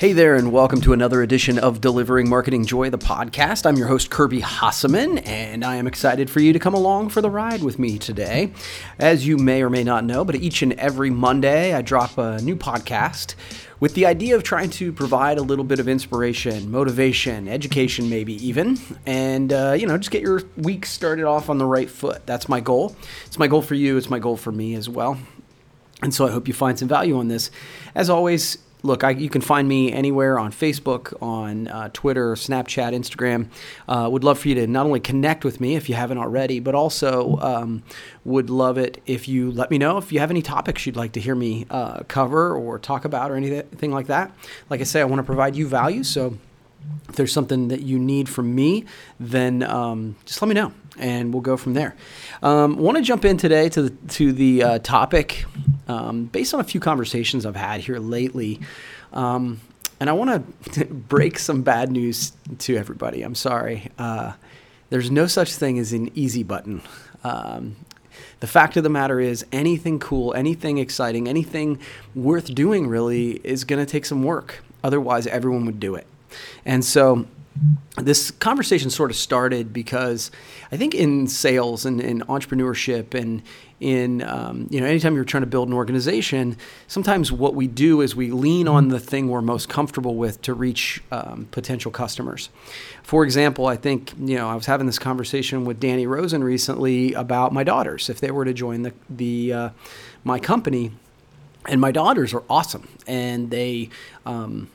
Hey there, and welcome to another edition of Delivering Marketing Joy, the podcast. I'm your host, Kirby Hasseman, and I am excited for you to come along for the ride with me today. As you may or may not know, but each and every Monday, I drop a new podcast with the idea of trying to provide a little bit of inspiration, motivation, education, maybe even, and uh, you know, just get your week started off on the right foot. That's my goal. It's my goal for you. It's my goal for me as well. And so I hope you find some value on this. As always, look, I, you can find me anywhere on Facebook, on uh, Twitter, Snapchat, Instagram. Uh, would love for you to not only connect with me if you haven't already, but also um, would love it if you let me know if you have any topics you'd like to hear me uh, cover or talk about or anything like that. Like I say, I want to provide you value. So if there's something that you need from me, then um, just let me know and we'll go from there. Um, want to jump in today to the, to the uh, topic um, based on a few conversations I've had here lately. Um, and I want to break some bad news to everybody. I'm sorry. Uh, there's no such thing as an easy button. Um, the fact of the matter is, anything cool, anything exciting, anything worth doing really is going to take some work. Otherwise, everyone would do it. And so, this conversation sort of started because I think in sales and in entrepreneurship and in um, you know anytime you're trying to build an organization, sometimes what we do is we lean on the thing we're most comfortable with to reach um, potential customers. For example, I think you know I was having this conversation with Danny Rosen recently about my daughters if they were to join the the uh, my company, and my daughters are awesome and they. Um,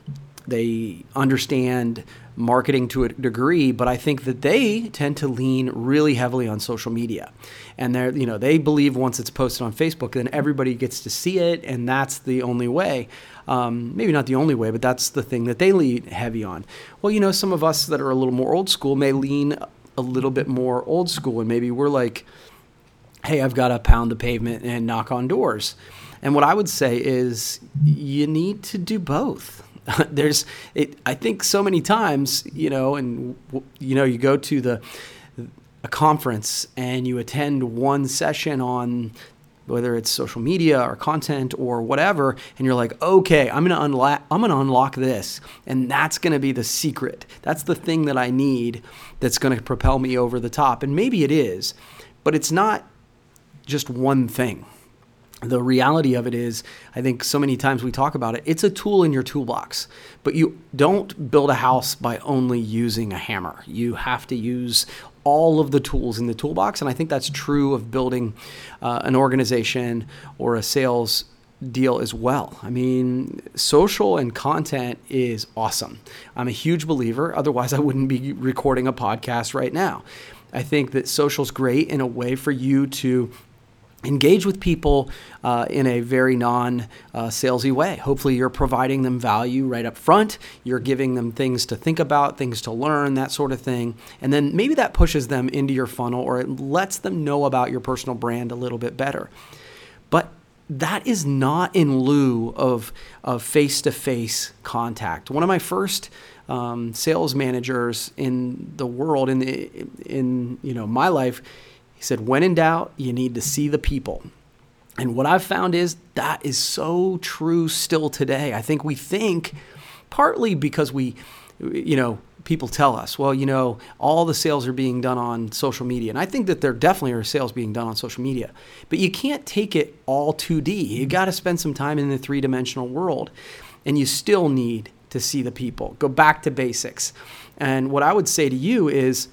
they understand marketing to a degree, but I think that they tend to lean really heavily on social media. And they're, you know, they believe once it's posted on Facebook, then everybody gets to see it, and that's the only way. Um, maybe not the only way, but that's the thing that they lean heavy on. Well, you know, some of us that are a little more old school may lean a little bit more old school, and maybe we're like, hey, I've got to pound the pavement and knock on doors. And what I would say is you need to do both. there's it, I think so many times, you know, and you know, you go to the a conference and you attend one session on whether it's social media or content or whatever and you're like okay i'm going to unlock i'm going to unlock this and that's going to be the secret. That's the thing that i need that's going to propel me over the top. And maybe it is but it's not just one thing the reality of it is, I think so many times we talk about it, it's a tool in your toolbox, but you don't build a house by only using a hammer. You have to use all of the tools in the toolbox. And I think that's true of building uh, an organization or a sales deal as well. I mean, social and content is awesome. I'm a huge believer, otherwise, I wouldn't be recording a podcast right now. I think that social's great in a way for you to engage with people uh, in a very non uh, salesy way. Hopefully, you're providing them value right up front. You're giving them things to think about, things to learn, that sort of thing. And then maybe that pushes them into your funnel or it lets them know about your personal brand a little bit better. But that is not in lieu of face to face contact. One of my first um, sales managers in the world, in, the, in you know, my life, he said, when in doubt, you need to see the people. And what I've found is that is so true still today. I think we think partly because we, you know, people tell us, well, you know, all the sales are being done on social media. And I think that there definitely are sales being done on social media. But you can't take it all 2D. You mm-hmm. got to spend some time in the three dimensional world. And you still need to see the people. Go back to basics. And what I would say to you is,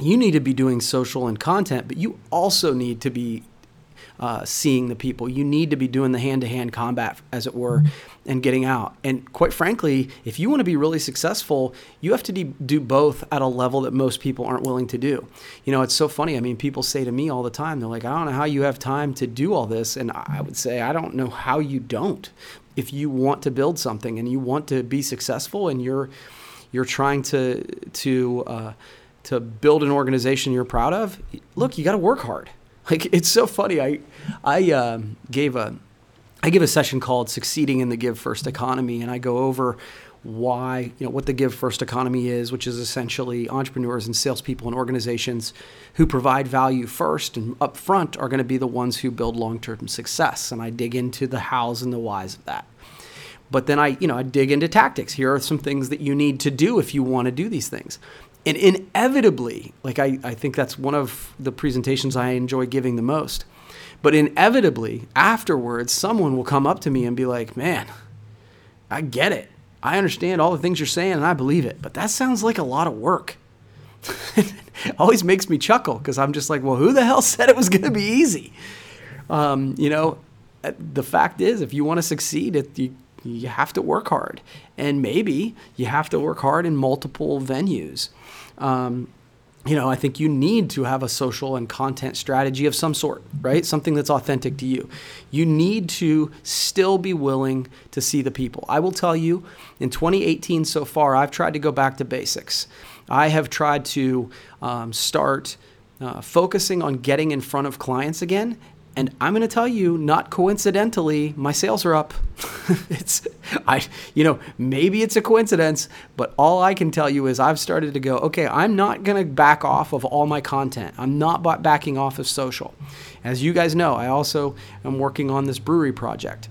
you need to be doing social and content, but you also need to be uh, seeing the people. You need to be doing the hand to hand combat, as it were, and getting out. And quite frankly, if you want to be really successful, you have to do both at a level that most people aren't willing to do. You know, it's so funny. I mean, people say to me all the time, they're like, I don't know how you have time to do all this. And I would say, I don't know how you don't. If you want to build something and you want to be successful and you're, you're trying to, to, uh, to build an organization you're proud of, look, you got to work hard. Like it's so funny. I I uh, gave a I give a session called "Succeeding in the Give First Economy," and I go over why you know what the Give First economy is, which is essentially entrepreneurs and salespeople and organizations who provide value first and up front are going to be the ones who build long-term success. And I dig into the hows and the whys of that. But then I, you know, I dig into tactics. Here are some things that you need to do if you want to do these things. And inevitably, like I, I think that's one of the presentations I enjoy giving the most. But inevitably, afterwards, someone will come up to me and be like, man, I get it. I understand all the things you're saying and I believe it, but that sounds like a lot of work. always makes me chuckle because I'm just like, well, who the hell said it was going to be easy? Um, you know, uh, the fact is, if you want to succeed, it, you, you have to work hard. And maybe you have to work hard in multiple venues. Um, you know, I think you need to have a social and content strategy of some sort, right? Something that's authentic to you. You need to still be willing to see the people. I will tell you, in 2018 so far, I've tried to go back to basics. I have tried to um, start uh, focusing on getting in front of clients again and I'm going to tell you, not coincidentally, my sales are up. it's, I, you know, maybe it's a coincidence, but all I can tell you is I've started to go, okay, I'm not going to back off of all my content. I'm not backing off of social. As you guys know, I also am working on this brewery project.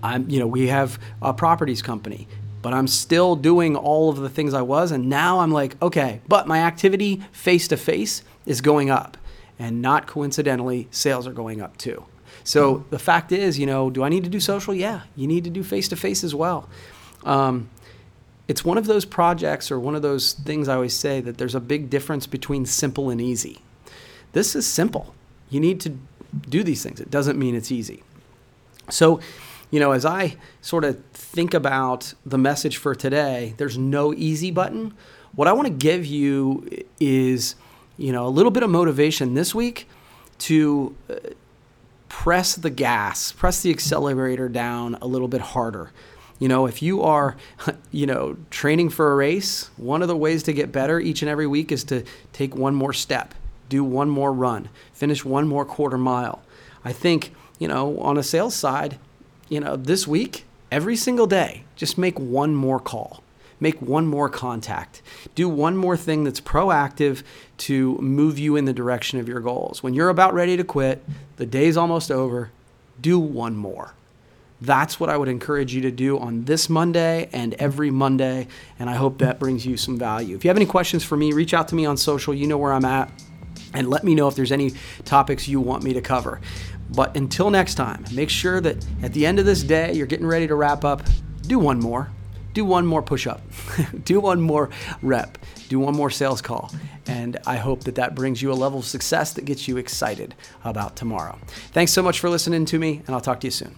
I'm, you know, we have a properties company, but I'm still doing all of the things I was. And now I'm like, okay, but my activity face to face is going up. And not coincidentally, sales are going up too. So the fact is, you know, do I need to do social? Yeah, you need to do face to face as well. Um, it's one of those projects or one of those things I always say that there's a big difference between simple and easy. This is simple. You need to do these things. It doesn't mean it's easy. So, you know, as I sort of think about the message for today, there's no easy button. What I want to give you is you know, a little bit of motivation this week to uh, press the gas, press the accelerator down a little bit harder. You know, if you are, you know, training for a race, one of the ways to get better each and every week is to take one more step, do one more run, finish one more quarter mile. I think, you know, on a sales side, you know, this week, every single day, just make one more call make one more contact, do one more thing that's proactive to move you in the direction of your goals. When you're about ready to quit, the day's almost over, do one more. That's what I would encourage you to do on this Monday and every Monday. And I hope that brings you some value. If you have any questions for me, reach out to me on social. You know where I'm at. And let me know if there's any topics you want me to cover. But until next time, make sure that at the end of this day, you're getting ready to wrap up. Do one more do one more push up, do one more rep, do one more sales call. And I hope that that brings you a level of success that gets you excited about tomorrow. Thanks so much for listening to me, and I'll talk to you soon.